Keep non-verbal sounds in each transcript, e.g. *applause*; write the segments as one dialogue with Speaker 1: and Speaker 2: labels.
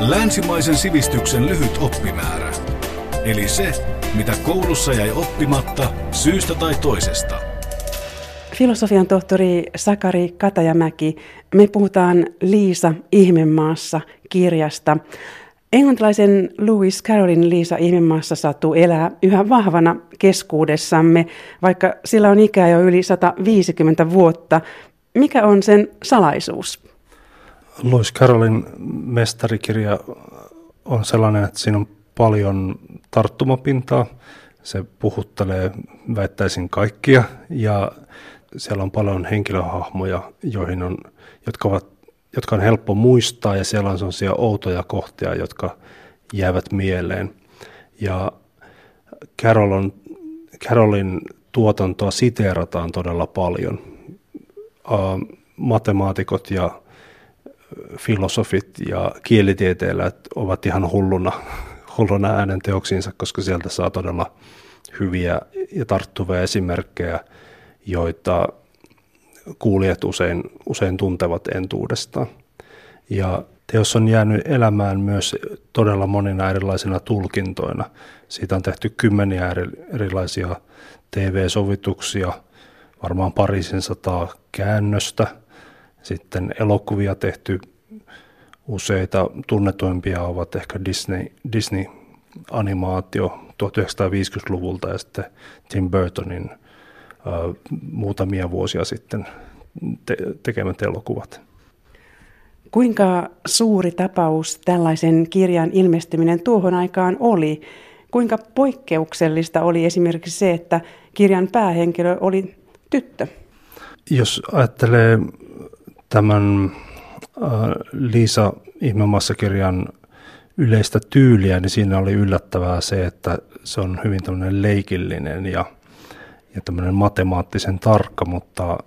Speaker 1: Länsimaisen sivistyksen lyhyt oppimäärä. Eli se, mitä koulussa jäi oppimatta syystä tai toisesta.
Speaker 2: Filosofian tohtori Sakari Katajamäki, me puhutaan Liisa Ihmemaassa kirjasta. Englantilaisen Lewis Carrollin Liisa Ihmemaassa sattuu elää yhä vahvana keskuudessamme, vaikka sillä on ikää jo yli 150 vuotta. Mikä on sen salaisuus?
Speaker 3: Lewis Carrollin mestarikirja on sellainen, että siinä on paljon tarttumapintaa. Se puhuttelee, väittäisin kaikkia, ja siellä on paljon henkilöhahmoja, joihin on, jotka, ovat, jotka on helppo muistaa, ja siellä on sellaisia outoja kohtia, jotka jäävät mieleen. Ja Carol on, Carolin tuotantoa siteerataan todella paljon. Uh, matemaatikot ja filosofit ja kielitieteilijät ovat ihan hulluna hulluna äänen teoksiinsa, koska sieltä saa todella hyviä ja tarttuvia esimerkkejä, joita kuulijat usein, usein tuntevat entuudestaan. Ja teos on jäänyt elämään myös todella monina erilaisina tulkintoina. Siitä on tehty kymmeniä erilaisia TV-sovituksia, varmaan parisen sataa käännöstä. Sitten elokuvia tehty Useita tunnetuimpia ovat ehkä Disney, Disney-animaatio 1950-luvulta ja sitten Tim Burtonin uh, muutamia vuosia sitten te- tekemät elokuvat.
Speaker 2: Kuinka suuri tapaus tällaisen kirjan ilmestyminen tuohon aikaan oli? Kuinka poikkeuksellista oli esimerkiksi se, että kirjan päähenkilö oli tyttö?
Speaker 3: Jos ajattelee tämän Äh, Liisa Ihmemaassa-kirjan yleistä tyyliä, niin siinä oli yllättävää se, että se on hyvin tämmöinen leikillinen ja, ja tämmöinen matemaattisen tarkka, mutta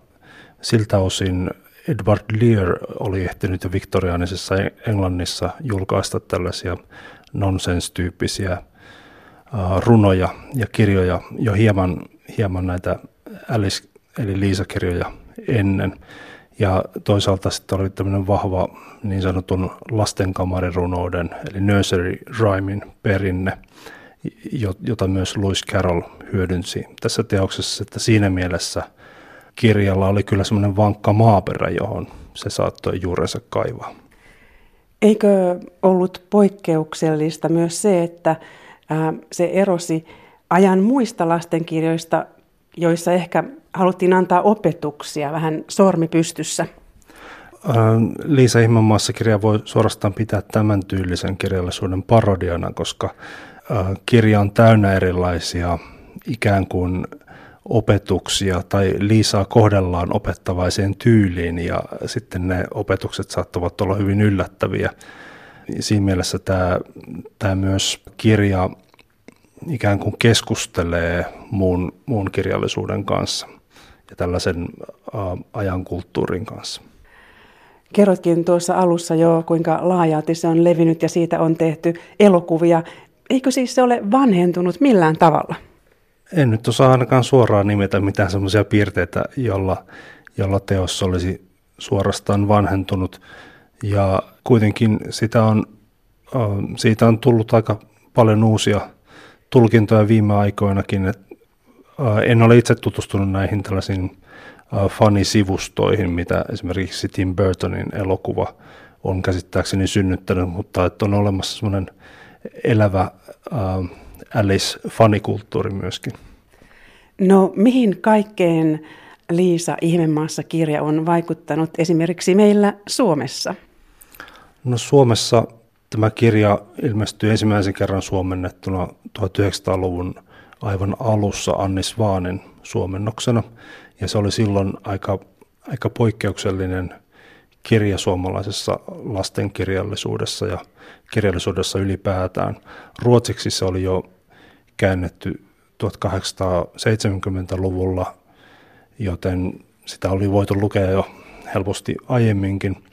Speaker 3: siltä osin Edward Lear oli ehtinyt jo viktoriaanisessa Englannissa julkaista tällaisia nonsense-tyyppisiä äh, runoja ja kirjoja jo hieman, hieman näitä Alice eli Liisa-kirjoja ennen. Ja toisaalta sitten oli tämmöinen vahva niin sanotun lastenkamarirunouden, eli nursery rhymin perinne, jota myös Lewis Carroll hyödynsi tässä teoksessa, että siinä mielessä kirjalla oli kyllä semmoinen vankka maaperä, johon se saattoi juurensa kaivaa.
Speaker 2: Eikö ollut poikkeuksellista myös se, että se erosi ajan muista lastenkirjoista, joissa ehkä haluttiin antaa opetuksia vähän sormi pystyssä?
Speaker 3: Liisa Ihmanmaassa kirja voi suorastaan pitää tämän tyylisen kirjallisuuden parodiana, koska kirja on täynnä erilaisia ikään kuin opetuksia tai Liisaa kohdellaan opettavaiseen tyyliin ja sitten ne opetukset saattavat olla hyvin yllättäviä. Siinä mielessä tämä, tämä myös kirja ikään kuin keskustelee muun, muun kirjallisuuden kanssa ja tällaisen ajan kulttuurin kanssa.
Speaker 2: Kerrotkin tuossa alussa jo, kuinka laajalti se on levinnyt ja siitä on tehty elokuvia. Eikö siis se ole vanhentunut millään tavalla?
Speaker 3: En nyt osaa ainakaan suoraan nimetä mitään sellaisia piirteitä, jolla, jolla teos olisi suorastaan vanhentunut. Ja kuitenkin sitä on, siitä on tullut aika paljon uusia tulkintoja viime aikoinakin. En ole itse tutustunut näihin tällaisiin fanisivustoihin, mitä esimerkiksi Tim Burtonin elokuva on käsittääkseni synnyttänyt, mutta että on olemassa semmoinen elävä Alice-fanikulttuuri myöskin.
Speaker 2: No mihin kaikkeen Liisa Ihmemaassa kirja on vaikuttanut esimerkiksi meillä Suomessa?
Speaker 3: No Suomessa tämä kirja ilmestyi ensimmäisen kerran suomennettuna 1900-luvun aivan alussa Annis Vaanin suomennoksena. Ja se oli silloin aika, aika poikkeuksellinen kirja suomalaisessa lastenkirjallisuudessa ja kirjallisuudessa ylipäätään. Ruotsiksi se oli jo käännetty 1870-luvulla, joten sitä oli voitu lukea jo helposti aiemminkin,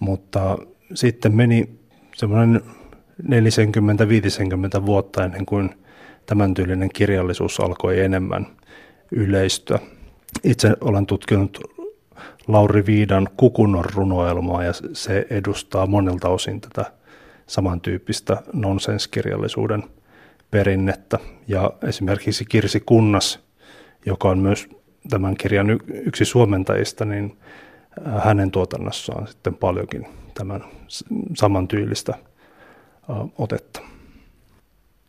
Speaker 3: mutta sitten meni semmoinen 40-50 vuotta ennen kuin tämän tyylinen kirjallisuus alkoi enemmän yleistyä. Itse olen tutkinut Lauri Viidan Kukunnon runoelmaa ja se edustaa monilta osin tätä samantyyppistä nonsenskirjallisuuden perinnettä. Ja esimerkiksi Kirsi Kunnas, joka on myös tämän kirjan yksi suomentajista, niin hänen tuotannossaan sitten paljonkin tämän samantyylistä otetta.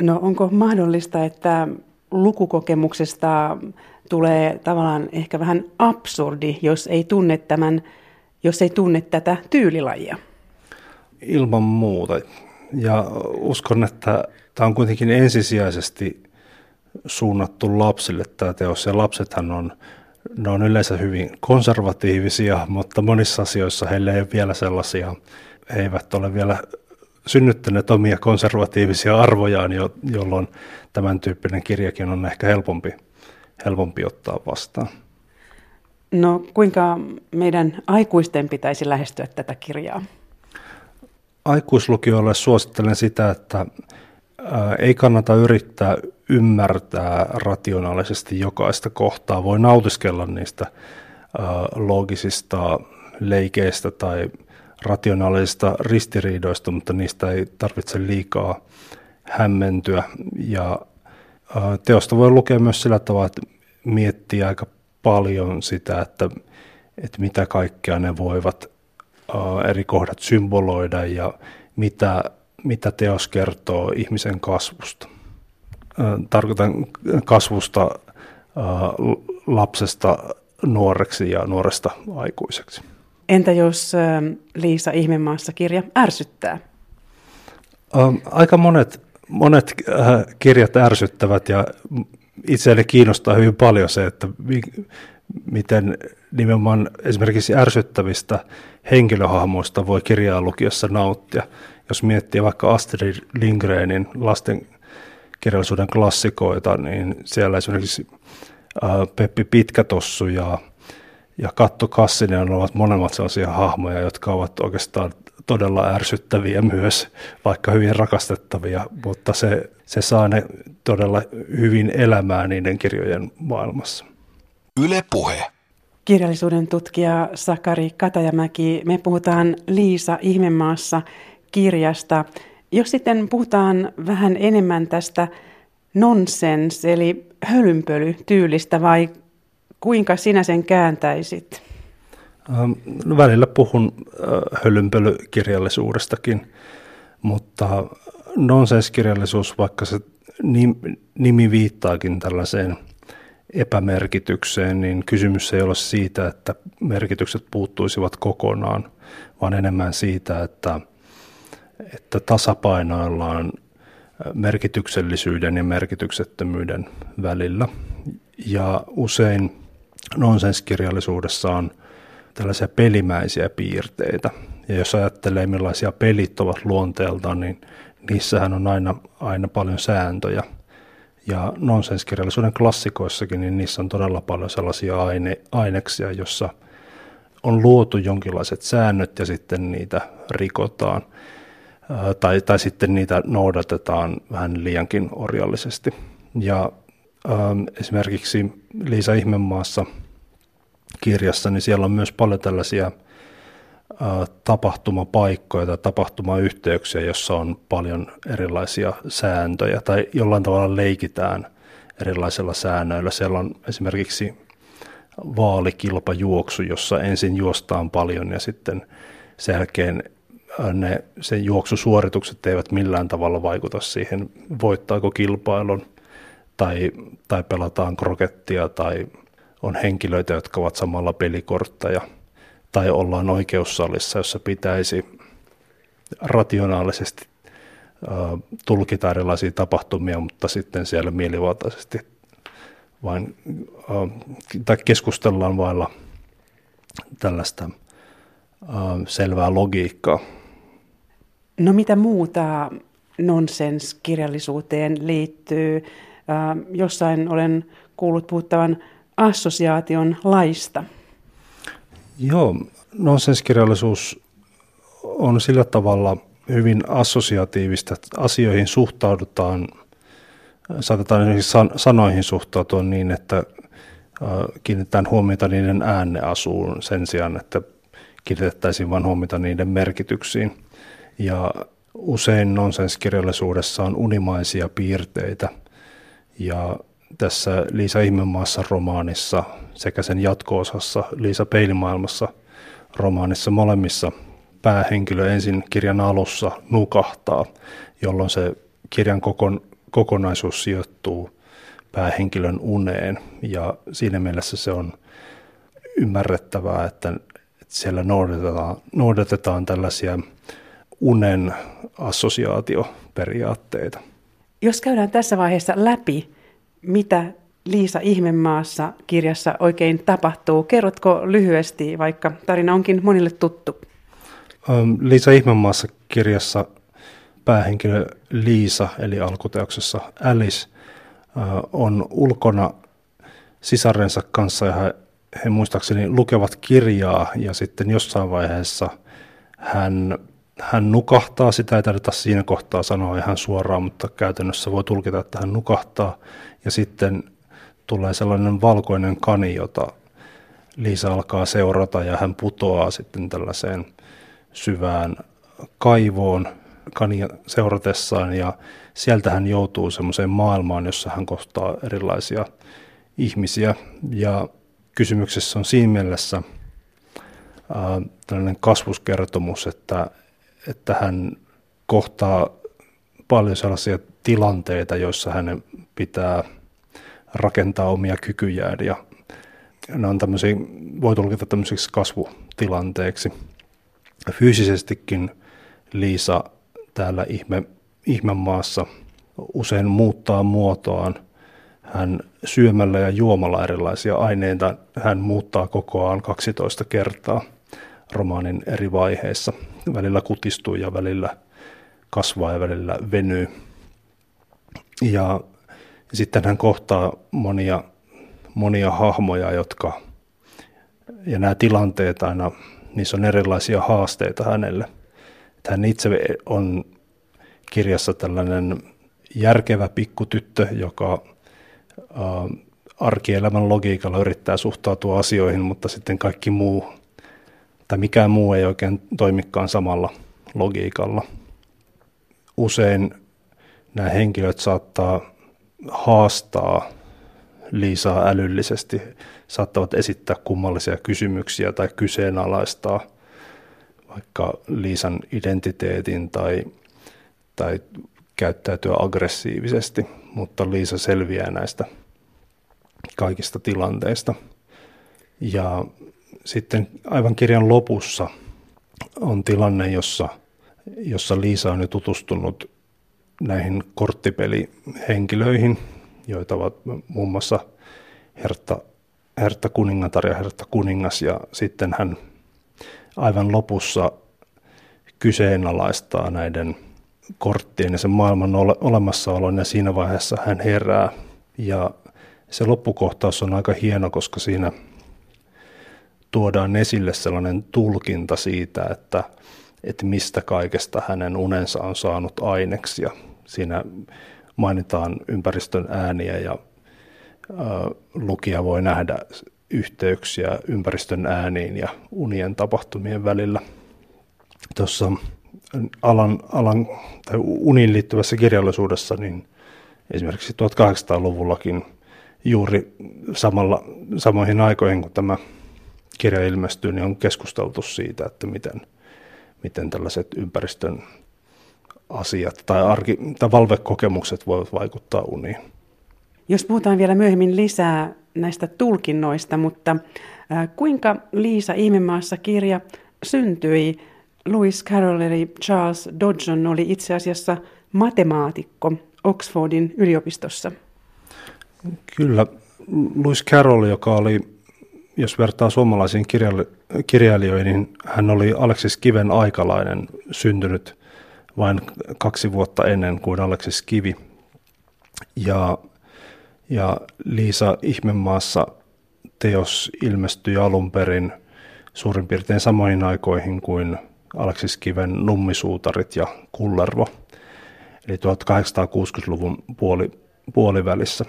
Speaker 2: No onko mahdollista, että lukukokemuksesta tulee tavallaan ehkä vähän absurdi, jos ei tunne, tämän, jos ei tunne tätä tyylilajia?
Speaker 3: Ilman muuta. Ja uskon, että tämä on kuitenkin ensisijaisesti suunnattu lapsille tämä teos. Ja lapsethan on, ne on yleensä hyvin konservatiivisia, mutta monissa asioissa heille ei ole vielä sellaisia, he eivät ole vielä synnyttäneet omia konservatiivisia arvojaan, jo, jolloin tämän tyyppinen kirjakin on ehkä helpompi, helpompi ottaa vastaan.
Speaker 2: No kuinka meidän aikuisten pitäisi lähestyä tätä kirjaa?
Speaker 3: Aikuislukijoille suosittelen sitä, että ei kannata yrittää ymmärtää rationaalisesti jokaista kohtaa. Voi nautiskella niistä logisista leikeistä tai rationaalisista ristiriidoista, mutta niistä ei tarvitse liikaa hämmentyä. Ja teosta voi lukea myös sillä tavalla, että miettiä aika paljon sitä, että, että mitä kaikkea ne voivat eri kohdat symboloida ja mitä, mitä teos kertoo ihmisen kasvusta. Tarkoitan kasvusta lapsesta nuoreksi ja nuoresta aikuiseksi.
Speaker 2: Entä jos Liisa Ihmemaassa kirja ärsyttää?
Speaker 3: Aika monet, monet kirjat ärsyttävät ja itseäni kiinnostaa hyvin paljon se, että miten nimenomaan esimerkiksi ärsyttävistä henkilöhahmoista voi kirjaa lukiossa nauttia. Jos miettii vaikka Astrid Lindgrenin lasten kirjallisuuden klassikoita, niin siellä esimerkiksi Peppi Pitkätossu ja ja Katto Kassinen ovat molemmat sellaisia hahmoja, jotka ovat oikeastaan todella ärsyttäviä myös, vaikka hyvin rakastettavia, mutta se, se saa ne todella hyvin elämään niiden kirjojen maailmassa. Yle Puhe.
Speaker 2: Kirjallisuuden tutkija Sakari Katajamäki, me puhutaan Liisa Ihmemaassa kirjasta. Jos sitten puhutaan vähän enemmän tästä nonsens, eli hölynpölytyylistä vai Kuinka sinä sen kääntäisit?
Speaker 3: Ähm, no välillä puhun äh, hölynpölykirjallisuudestakin, mutta nonsenskirjallisuus, vaikka se nimi viittaakin tällaiseen epämerkitykseen, niin kysymys ei ole siitä, että merkitykset puuttuisivat kokonaan, vaan enemmän siitä, että, että tasapainoillaan merkityksellisyyden ja merkityksettömyyden välillä. Ja usein nonsenskirjallisuudessa on tällaisia pelimäisiä piirteitä. Ja jos ajattelee millaisia pelit ovat luonteeltaan, niin niissähän on aina, aina paljon sääntöjä. Ja nonsenskirjallisuuden klassikoissakin, niin niissä on todella paljon sellaisia aine, aineksia, jossa on luotu jonkinlaiset säännöt ja sitten niitä rikotaan. Tai, tai sitten niitä noudatetaan vähän liiankin orjallisesti. Ja esimerkiksi Liisa Ihmemaassa kirjassa, niin siellä on myös paljon tällaisia tapahtumapaikkoja tai tapahtumayhteyksiä, jossa on paljon erilaisia sääntöjä tai jollain tavalla leikitään erilaisilla säännöillä. Siellä on esimerkiksi vaalikilpajuoksu, jossa ensin juostaan paljon ja sitten sen jälkeen ne, sen juoksusuoritukset eivät millään tavalla vaikuta siihen, voittaako kilpailun tai, tai pelataan krokettia tai on henkilöitä, jotka ovat samalla pelikortteja tai ollaan oikeussalissa, jossa pitäisi rationaalisesti tulkita erilaisia tapahtumia, mutta sitten siellä mielivaltaisesti vain, tai keskustellaan vailla tällaista selvää logiikkaa.
Speaker 2: No mitä muuta nonsenskirjallisuuteen liittyy? jossain olen kuullut puhuttavan assosiaation laista.
Speaker 3: Joo, nonsenskirjallisuus on sillä tavalla hyvin assosiatiivista, että asioihin suhtaudutaan, saatetaan esimerkiksi sanoihin suhtautua niin, että kiinnitetään huomiota niiden ääneasuun sen sijaan, että kiinnitettäisiin vain huomiota niiden merkityksiin. Ja usein nonsenskirjallisuudessa on unimaisia piirteitä. Ja tässä Liisa Ihmemaassa romaanissa sekä sen jatko-osassa Liisa Peilimaailmassa romaanissa molemmissa päähenkilö ensin kirjan alussa nukahtaa, jolloin se kirjan kokon, kokonaisuus sijoittuu päähenkilön uneen. Ja siinä mielessä se on ymmärrettävää, että, siellä noudatetaan, noudatetaan tällaisia unen assosiaatioperiaatteita.
Speaker 2: Jos käydään tässä vaiheessa läpi, mitä Liisa Ihmemaassa kirjassa oikein tapahtuu, kerrotko lyhyesti, vaikka tarina onkin monille tuttu?
Speaker 3: Liisa Ihmemaassa kirjassa päähenkilö Liisa, eli alkuteoksessa Alice, on ulkona sisarensa kanssa ja he, he muistaakseni lukevat kirjaa ja sitten jossain vaiheessa hän, hän nukahtaa, sitä ei tarvita siinä kohtaa sanoa ihan suoraan, mutta käytännössä voi tulkita, että hän nukahtaa. Ja sitten tulee sellainen valkoinen kani, jota Liisa alkaa seurata ja hän putoaa sitten tällaiseen syvään kaivoon kania seuratessaan. Ja sieltä hän joutuu semmoiseen maailmaan, jossa hän kohtaa erilaisia ihmisiä. Ja kysymyksessä on siinä mielessä ää, tällainen kasvuskertomus, että, että hän kohtaa paljon sellaisia tilanteita, joissa hänen pitää rakentaa omia kykyjään ja ne on tämmöisiä, voi tulkita tämmöisiksi kasvutilanteeksi. Fyysisestikin Liisa täällä ihme, ihmemaassa usein muuttaa muotoaan. Hän syömällä ja juomalla erilaisia aineita, hän muuttaa kokoaan 12 kertaa romaanin eri vaiheissa. Välillä kutistuu ja välillä kasvaa ja välillä venyy. Ja sitten hän kohtaa monia, monia hahmoja, jotka, ja nämä tilanteet aina, niissä on erilaisia haasteita hänelle – hän itse on kirjassa tällainen järkevä pikkutyttö, joka arkielämän logiikalla yrittää suhtautua asioihin, mutta sitten kaikki muu tai mikään muu ei oikein toimikaan samalla logiikalla. Usein nämä henkilöt saattaa haastaa Liisaa älyllisesti, saattavat esittää kummallisia kysymyksiä tai kyseenalaistaa – vaikka Liisan identiteetin tai, tai käyttäytyä aggressiivisesti, mutta Liisa selviää näistä kaikista tilanteista. Ja sitten aivan kirjan lopussa on tilanne, jossa, jossa Liisa on jo tutustunut näihin korttipelihenkilöihin, joita ovat muun muassa Hertta, Hertta kuningatar ja Hertta kuningas, ja sitten hän aivan lopussa kyseenalaistaa näiden korttien ja sen maailman ole, olemassaolon ja siinä vaiheessa hän herää. Ja se loppukohtaus on aika hieno, koska siinä tuodaan esille sellainen tulkinta siitä, että, että mistä kaikesta hänen unensa on saanut aineksia. Siinä mainitaan ympäristön ääniä ja ä, lukija voi nähdä yhteyksiä ympäristön ääniin ja unien tapahtumien välillä. Tuossa alan, alan tai uniin liittyvässä kirjallisuudessa, niin esimerkiksi 1800-luvullakin juuri samalla, samoihin aikoihin, kun tämä kirja ilmestyy, niin on keskusteltu siitä, että miten, miten tällaiset ympäristön asiat tai, arki, tai valvekokemukset voivat vaikuttaa uniin.
Speaker 2: Jos puhutaan vielä myöhemmin lisää näistä tulkinnoista, mutta kuinka Liisa Ihmemaassa kirja syntyi? Lewis Carroll eli Charles Dodson oli itse asiassa matemaatikko Oxfordin yliopistossa.
Speaker 3: Kyllä, Lewis Carroll, joka oli, jos vertaa suomalaisiin kirjailijoihin, niin hän oli Aleksis Kiven aikalainen, syntynyt vain kaksi vuotta ennen kuin Aleksis Kivi. Ja ja Liisa Ihmemaassa teos ilmestyi alun perin suurin piirtein samoihin aikoihin kuin Aleksis Kiven Nummisuutarit ja Kullervo, eli 1860-luvun puoli, puolivälissä.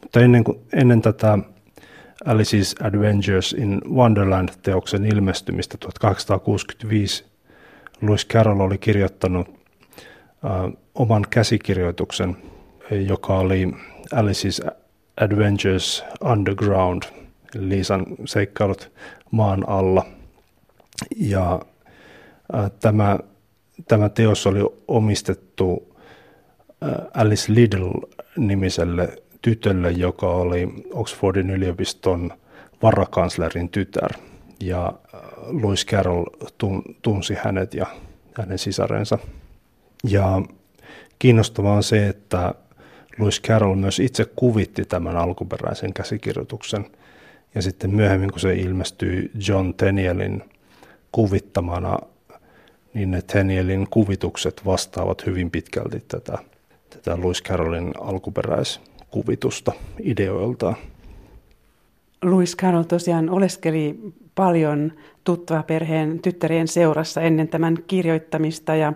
Speaker 3: Mutta ennen, ennen tätä Alice's Adventures in Wonderland-teoksen ilmestymistä 1865 Lewis Carroll oli kirjoittanut oman käsikirjoituksen, joka oli Alice's Adventures Underground, Liisan seikkailut maan alla. Ja tämä, tämä teos oli omistettu Alice Liddell-nimiselle tytölle, joka oli Oxfordin yliopiston varakanslerin tytär. Ja Lewis Carroll tunsi hänet ja hänen sisarensa. Ja kiinnostavaa on se, että Lewis Carroll myös itse kuvitti tämän alkuperäisen käsikirjoituksen. Ja sitten myöhemmin, kun se ilmestyi John Tennielin kuvittamana, niin ne Tennielin kuvitukset vastaavat hyvin pitkälti tätä, tätä Lewis Carrollin alkuperäiskuvitusta ideoiltaan.
Speaker 2: Lewis Carroll tosiaan oleskeli paljon tuttava perheen tyttärien seurassa ennen tämän kirjoittamista ja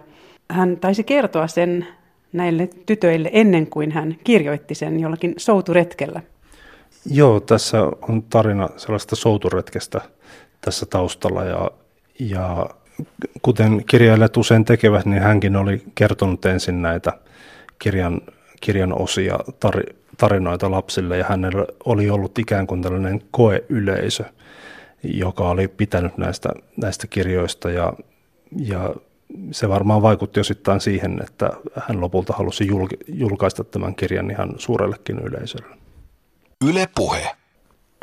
Speaker 2: hän taisi kertoa sen näille tytöille ennen kuin hän kirjoitti sen jollakin souturetkellä.
Speaker 3: Joo, tässä on tarina sellaista souturetkestä tässä taustalla ja, ja kuten kirjailijat usein tekevät, niin hänkin oli kertonut ensin näitä kirjan, kirjan osia tar, tarinoita lapsille ja hänellä oli ollut ikään kuin tällainen koeyleisö, joka oli pitänyt näistä, näistä kirjoista ja, ja se varmaan vaikutti osittain siihen, että hän lopulta halusi julkaista tämän kirjan ihan suurellekin yleisölle. Yle Puhe.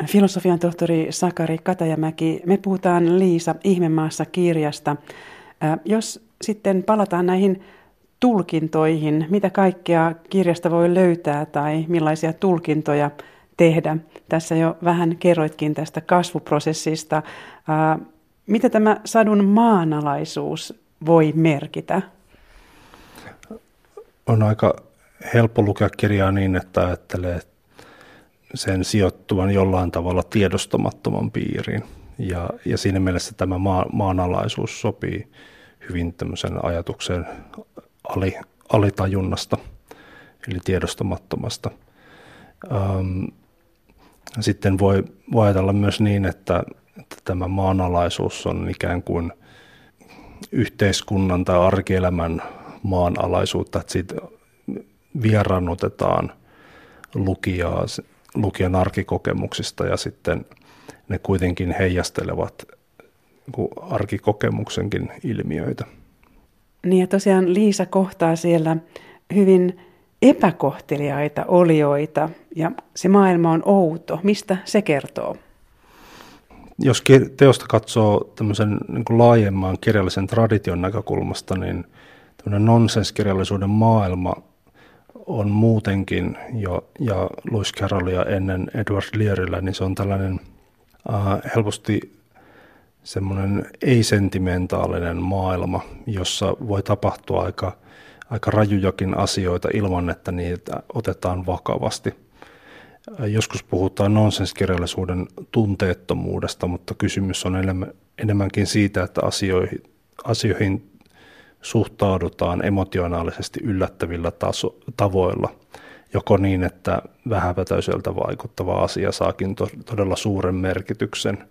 Speaker 2: Filosofian tohtori Sakari Katajamäki, me puhutaan Liisa Ihmemaassa kirjasta. Jos sitten palataan näihin tulkintoihin, mitä kaikkea kirjasta voi löytää tai millaisia tulkintoja tehdä. Tässä jo vähän kerroitkin tästä kasvuprosessista. Mitä tämä sadun maanalaisuus voi merkitä?
Speaker 3: On aika helppo lukea kirjaa niin, että ajattelee sen sijoittuvan jollain tavalla tiedostamattoman piiriin. Ja, ja siinä mielessä tämä maa, maanalaisuus sopii hyvin tämmöisen ajatuksen ali, alitajunnasta, eli tiedostamattomasta. Ähm, sitten voi, voi ajatella myös niin, että, että tämä maanalaisuus on ikään kuin yhteiskunnan tai arkielämän maanalaisuutta, että siitä vieraannutetaan lukijaa, lukijan arkikokemuksista ja sitten ne kuitenkin heijastelevat arkikokemuksenkin ilmiöitä.
Speaker 2: Niin ja tosiaan Liisa kohtaa siellä hyvin epäkohteliaita olioita ja se maailma on outo. Mistä se kertoo?
Speaker 3: Jos teosta katsoo tämmöisen niin kuin laajemman kirjallisen tradition näkökulmasta, niin tämmöinen nonsenskirjallisuuden maailma on muutenkin jo, ja Lewis Carrollia ennen Edward Learilla, niin se on tällainen äh, helposti semmoinen ei-sentimentaalinen maailma, jossa voi tapahtua aika, aika rajujakin asioita ilman, että niitä otetaan vakavasti. Joskus puhutaan nonsenskirjallisuuden tunteettomuudesta, mutta kysymys on enemmänkin siitä, että asioihin, asioihin suhtaudutaan emotionaalisesti yllättävillä taso, tavoilla, joko niin, että vähäpätöiseltä vaikuttava asia saakin to, todella suuren merkityksen –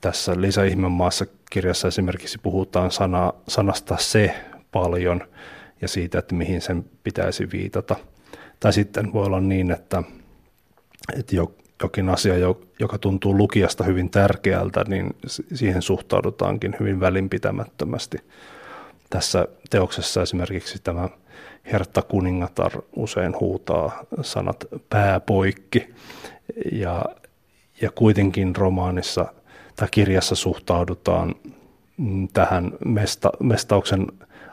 Speaker 3: tässä Lisä maassa kirjassa esimerkiksi puhutaan sana, sanasta se paljon ja siitä, että mihin sen pitäisi viitata. Tai sitten voi olla niin, että, että jokin asia, joka tuntuu lukijasta hyvin tärkeältä, niin siihen suhtaudutaankin hyvin välinpitämättömästi. Tässä teoksessa esimerkiksi tämä Hertta kuningatar usein huutaa sanat pääpoikki ja, ja kuitenkin romaanissa tai kirjassa suhtaudutaan mm, tähän mesta, mestauksen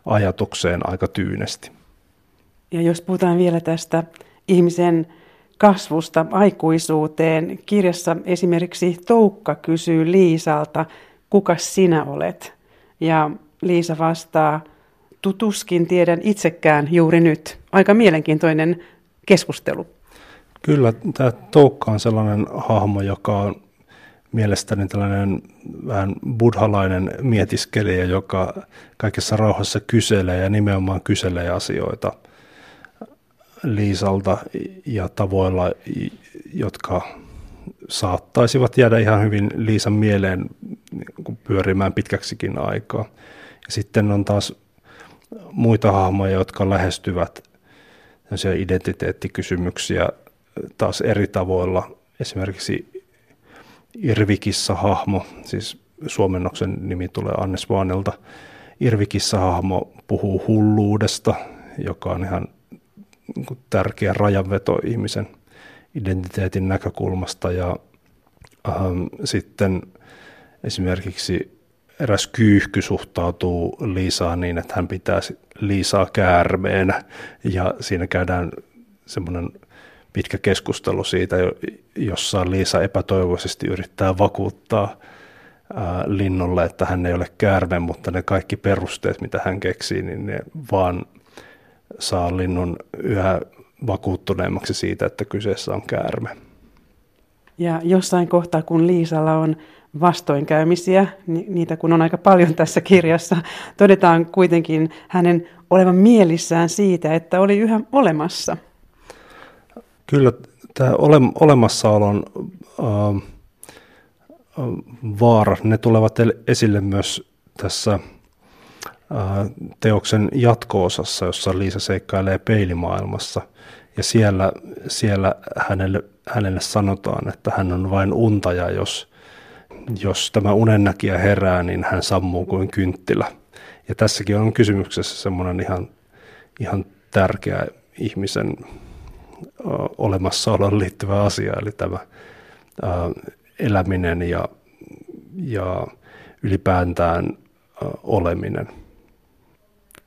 Speaker 3: ajatukseen aika tyynesti.
Speaker 2: Ja jos puhutaan vielä tästä ihmisen kasvusta aikuisuuteen, kirjassa esimerkiksi Toukka kysyy Liisalta, kuka sinä olet? Ja Liisa vastaa, tutuskin tiedän itsekään juuri nyt. Aika mielenkiintoinen keskustelu.
Speaker 3: Kyllä, tämä Toukka on sellainen hahmo, joka on mielestäni tällainen vähän buddhalainen mietiskelijä, joka kaikessa rauhassa kyselee ja nimenomaan kyselee asioita Liisalta ja tavoilla, jotka saattaisivat jäädä ihan hyvin Liisan mieleen pyörimään pitkäksikin aikaa. Ja sitten on taas muita hahmoja, jotka lähestyvät identiteettikysymyksiä taas eri tavoilla. Esimerkiksi Irvikissa-hahmo, siis suomennoksen nimi tulee Annes Vaanelta. Irvikissa-hahmo puhuu hulluudesta, joka on ihan tärkeä rajanveto ihmisen identiteetin näkökulmasta. Ja ähm, sitten esimerkiksi eräs kyyhky suhtautuu Liisaan niin, että hän pitää Liisaa käärmeenä ja siinä käydään semmoinen pitkä keskustelu siitä, jossa Liisa epätoivoisesti yrittää vakuuttaa linnulle, että hän ei ole käärme, mutta ne kaikki perusteet, mitä hän keksii, niin ne vaan saa linnun yhä vakuuttuneemmaksi siitä, että kyseessä on käärme.
Speaker 2: Ja jossain kohtaa, kun Liisalla on vastoinkäymisiä, niitä kun on aika paljon tässä kirjassa, todetaan kuitenkin hänen olevan mielissään siitä, että oli yhä olemassa.
Speaker 3: Kyllä tämä ole, olemassaolon äh, vaara, ne tulevat esille myös tässä teoksen jatko-osassa, jossa Liisa seikkailee peilimaailmassa. Ja siellä, siellä hänelle, hänelle sanotaan, että hän on vain untaja, jos, jos tämä unennäkijä herää, niin hän sammuu kuin kynttilä. Ja tässäkin on kysymyksessä semmoinen ihan, ihan tärkeä ihmisen olemassaoloon liittyvä asia, eli tämä eläminen ja, ja ylipäätään oleminen.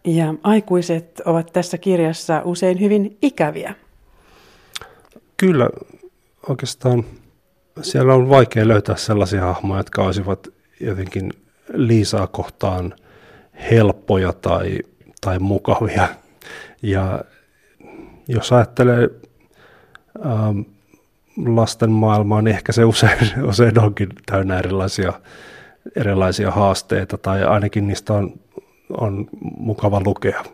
Speaker 2: Ja aikuiset ovat tässä kirjassa usein hyvin ikäviä.
Speaker 3: Kyllä, oikeastaan siellä on vaikea löytää sellaisia hahmoja, jotka olisivat jotenkin Liisaa kohtaan helppoja tai, tai mukavia. Ja jos ajattelee ähm, lasten maailmaa, niin ehkä se usein, *laughs* usein onkin täynnä erilaisia, erilaisia haasteita, tai ainakin niistä on, on mukava lukea.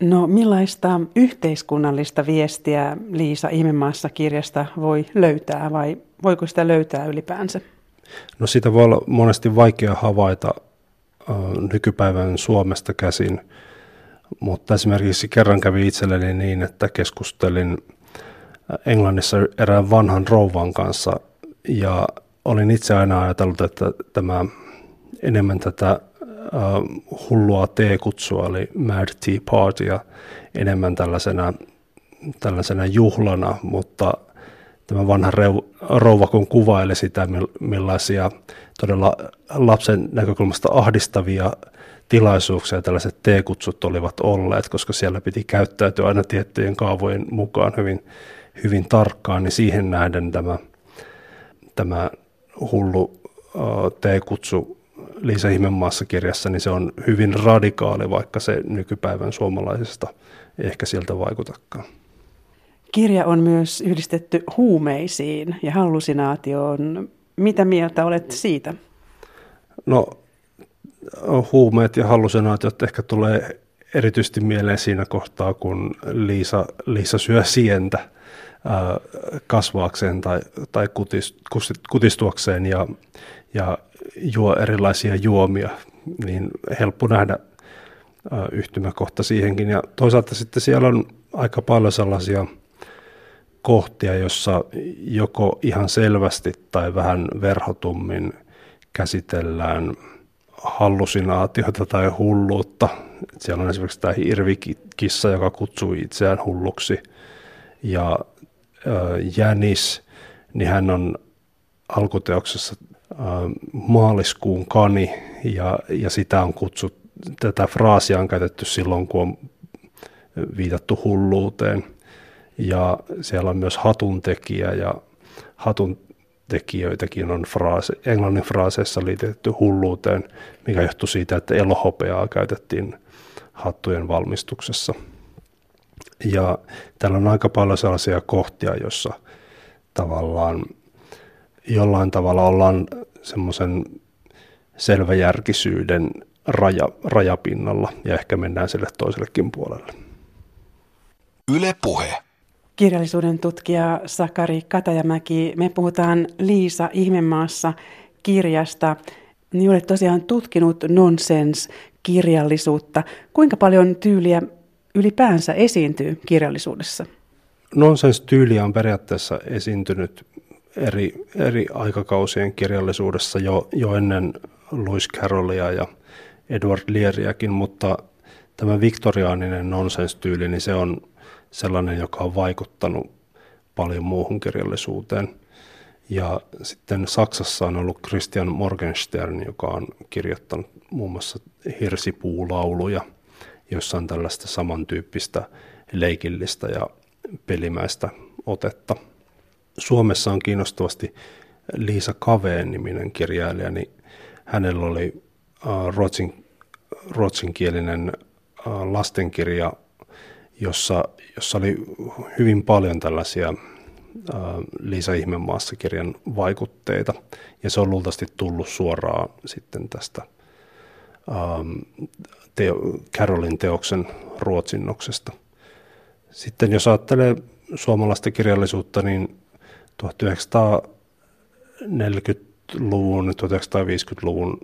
Speaker 2: No millaista yhteiskunnallista viestiä Liisa Ihmemaassa kirjasta voi löytää vai voiko sitä löytää ylipäänsä?
Speaker 3: No sitä voi olla monesti vaikea havaita äh, nykypäivän Suomesta käsin, mutta esimerkiksi kerran kävi itselleni niin, että keskustelin Englannissa erään vanhan rouvan kanssa ja olin itse aina ajatellut, että tämä enemmän tätä uh, hullua teekutsua, eli Mad Tea Party, ja enemmän tällaisena, tällaisena juhlana, mutta tämä vanha rouva kun kuvaili sitä, millaisia todella lapsen näkökulmasta ahdistavia tilaisuuksia tällaiset teekutsut olivat olleet, koska siellä piti käyttäytyä aina tiettyjen kaavojen mukaan hyvin, hyvin tarkkaan, niin siihen nähden tämä, tämä hullu teekutsu Liisa Ihmemaassa kirjassa, niin se on hyvin radikaali, vaikka se nykypäivän suomalaisesta ehkä sieltä vaikutakaan.
Speaker 2: Kirja on myös yhdistetty huumeisiin ja hallusinaatioon. Mitä mieltä olet siitä?
Speaker 3: No huumeet ja hallusinaatiot ehkä tulee erityisesti mieleen siinä kohtaa, kun Liisa, Liisa syö sientä kasvaakseen tai, tai kutis, kutistuakseen ja, ja juo erilaisia juomia, niin helppo nähdä yhtymäkohta siihenkin. Ja toisaalta sitten siellä on aika paljon sellaisia kohtia, jossa joko ihan selvästi tai vähän verhotummin käsitellään – hallusinaatiota tai hulluutta. Siellä on esimerkiksi tämä hirvikissa, joka kutsuu itseään hulluksi. Ja Jänis, niin hän on alkuteoksessa maaliskuun kani, ja, ja sitä on kutsut, tätä fraasia on käytetty silloin, kun on viitattu hulluuteen. Ja siellä on myös hatuntekijä, ja hatun tekijöitäkin on fraase, englannin fraaseissa liitetty hulluuteen, mikä johtuu siitä, että elohopeaa käytettiin hattujen valmistuksessa. Ja täällä on aika paljon sellaisia kohtia, joissa tavallaan jollain tavalla ollaan semmoisen selväjärkisyyden raja, rajapinnalla ja ehkä mennään sille toisellekin puolelle.
Speaker 2: Yle puhe. Kirjallisuuden tutkija Sakari Katajamäki, me puhutaan Liisa Ihmemaassa kirjasta. Niin olet tosiaan tutkinut nonsens kirjallisuutta. Kuinka paljon tyyliä ylipäänsä esiintyy kirjallisuudessa?
Speaker 3: Nonsense-tyyliä on periaatteessa esiintynyt eri, eri aikakausien kirjallisuudessa jo, jo ennen Lewis Carrollia ja Edward Leariakin, mutta tämä viktoriaaninen nonsense-tyyli, niin se on sellainen, joka on vaikuttanut paljon muuhun kirjallisuuteen. Ja sitten Saksassa on ollut Christian Morgenstern, joka on kirjoittanut muun muassa hirsipuulauluja, jossa on tällaista samantyyppistä leikillistä ja pelimäistä otetta. Suomessa on kiinnostavasti Liisa Kaveen niminen kirjailija, niin hänellä oli ruotsin, ruotsinkielinen lastenkirja, jossa, jossa oli hyvin paljon tällaisia Liisa Ihmemaassa kirjan vaikutteita, ja se on luultavasti tullut suoraan sitten tästä teo, Carolin teoksen ruotsinnoksesta. Sitten jos ajattelee suomalaista kirjallisuutta, niin 1940-luvun, 1950-luvun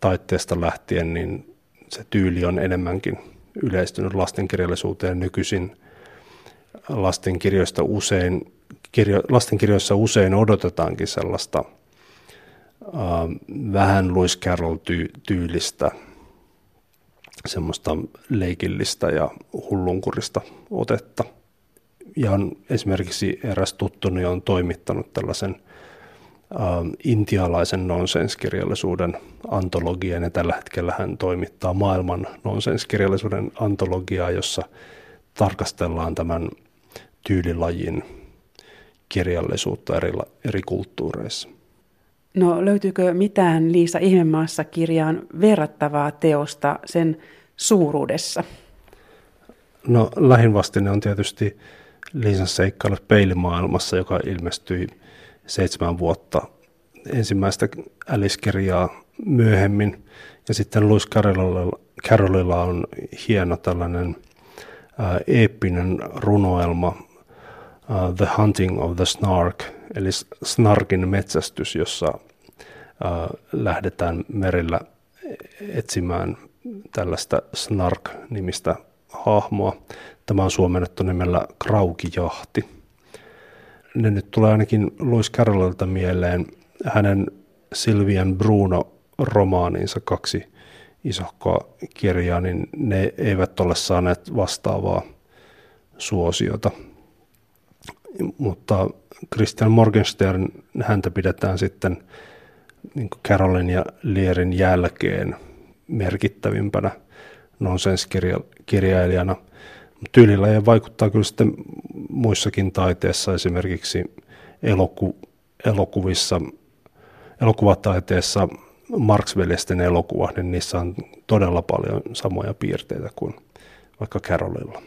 Speaker 3: taitteesta lähtien, niin se tyyli on enemmänkin yleistynyt lastenkirjallisuuteen nykyisin. Lastenkirjoista usein, kirjo, lastenkirjoissa usein odotetaankin sellaista vähän Lewis Carroll-tyylistä, semmoista leikillistä ja hullunkurista otetta. Ja on esimerkiksi eräs tuttuni on toimittanut tällaisen Ähm, intialaisen nonsenskirjallisuuden antologian ja tällä hetkellä hän toimittaa maailman nonsenskirjallisuuden antologiaa, jossa tarkastellaan tämän tyylilajin kirjallisuutta eri, eri kulttuureissa.
Speaker 2: No löytyykö mitään Liisa Ihmemaassa kirjaan verrattavaa teosta sen suuruudessa?
Speaker 3: No lähinvastine on tietysti Liisan seikkailu peilimaailmassa, joka ilmestyi seitsemän vuotta ensimmäistä Alice-kirjaa myöhemmin. Ja sitten Louis Carrollilla, on hieno tällainen ää, eeppinen runoelma uh, The Hunting of the Snark, eli Snarkin metsästys, jossa ää, lähdetään merillä etsimään tällaista Snark-nimistä hahmoa. Tämä on suomennettu nimellä Kraukijahti ne nyt tulee ainakin Louis Carrollilta mieleen hänen Silvian Bruno-romaaninsa kaksi isohkoa kirjaa, niin ne eivät ole saaneet vastaavaa suosiota. Mutta Christian Morgenstern, häntä pidetään sitten niin Carolin ja Lierin jälkeen merkittävimpänä nonsenskirjailijana – Tyylilajeja vaikuttaa kyllä sitten muissakin taiteissa, esimerkiksi eloku, elokuvissa, elokuvataiteessa Marx-veljesten elokuva, niin niissä on todella paljon samoja piirteitä kuin vaikka Carolilla.